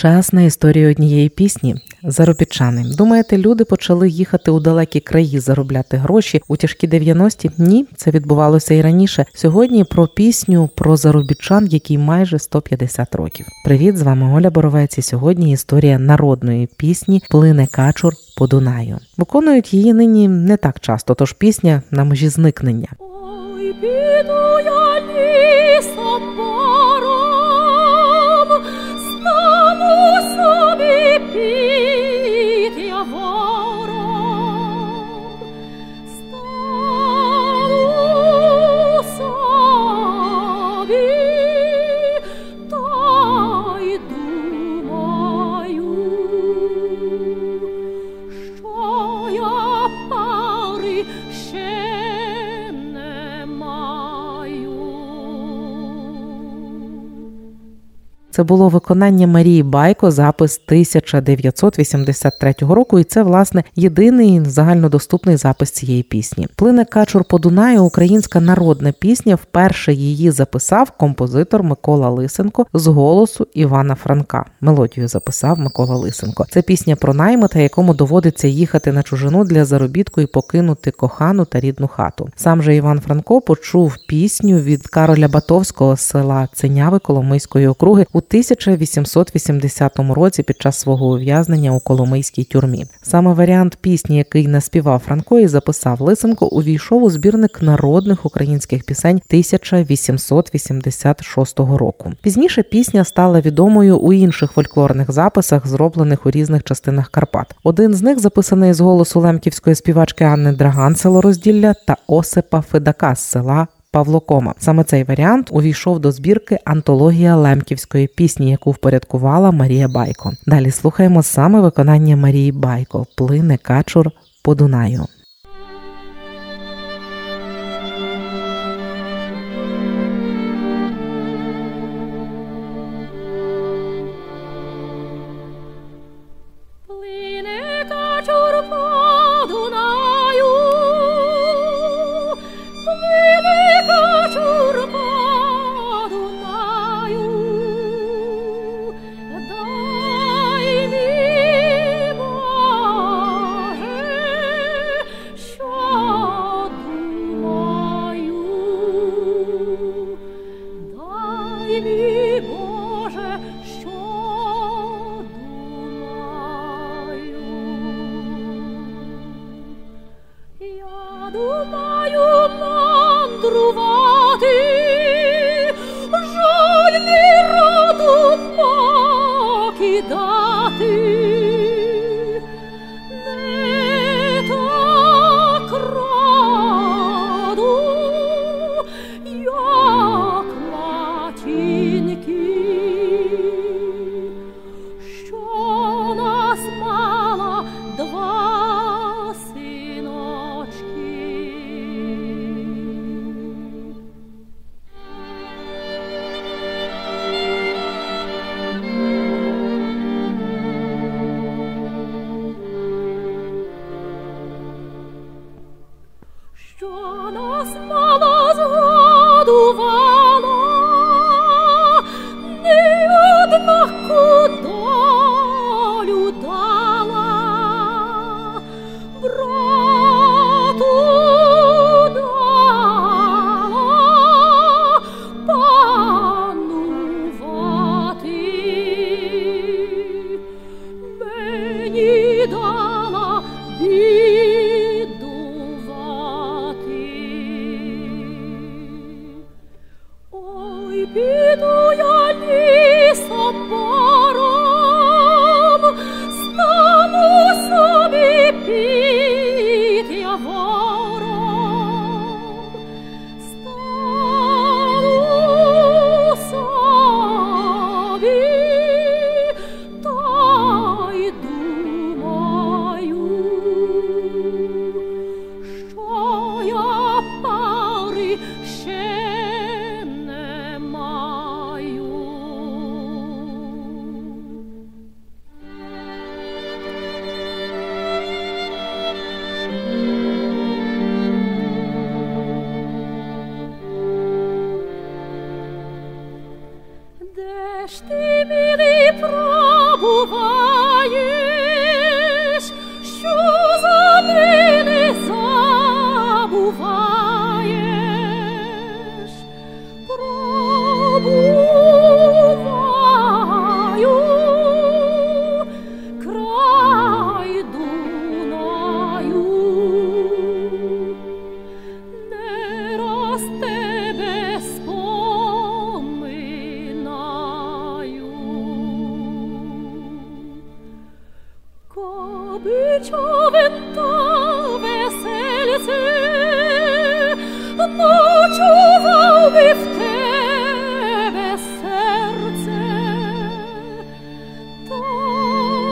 Час на історію однієї пісні заробітчани. Думаєте, люди почали їхати у далекі краї заробляти гроші у тяжкі 90-ті? Ні, це відбувалося і раніше. Сьогодні про пісню про заробітчан, який майже 150 років. Привіт, з вами Оля Боровець. і Сьогодні історія народної пісні Плине качур по Дунаю. Виконують її нині не так часто, тож пісня на межі зникнення. Ой, піду я Це було виконання Марії Байко, запис 1983 року, і це власне єдиний загальнодоступний запис цієї пісні. Плине Качур по Дунаю, українська народна пісня. Вперше її записав композитор Микола Лисенко з голосу Івана Франка. Мелодію записав Микола Лисенко. Це пісня про наймита, якому доводиться їхати на чужину для заробітку і покинути кохану та рідну хату. Сам же Іван Франко почув пісню від Кароля Батовського з села Ценяви Коломийської округи у 1880 році під час свого ув'язнення у Коломийській тюрмі. Саме варіант пісні, який наспівав Франко і записав Лисенко, увійшов у збірник народних українських пісень 1886 року. Пізніше пісня стала відомою у інших фольклорних записах, зроблених у різних частинах Карпат. Один з них записаний з голосу лемківської співачки Анни Драган село Розділля та Осипа Федака з села Павло Кома. Саме цей варіант увійшов до збірки Антологія лемківської пісні, яку впорядкувала Марія Байко. Далі слухаємо саме виконання Марії Байко Плине качур по Дунаю. Oh,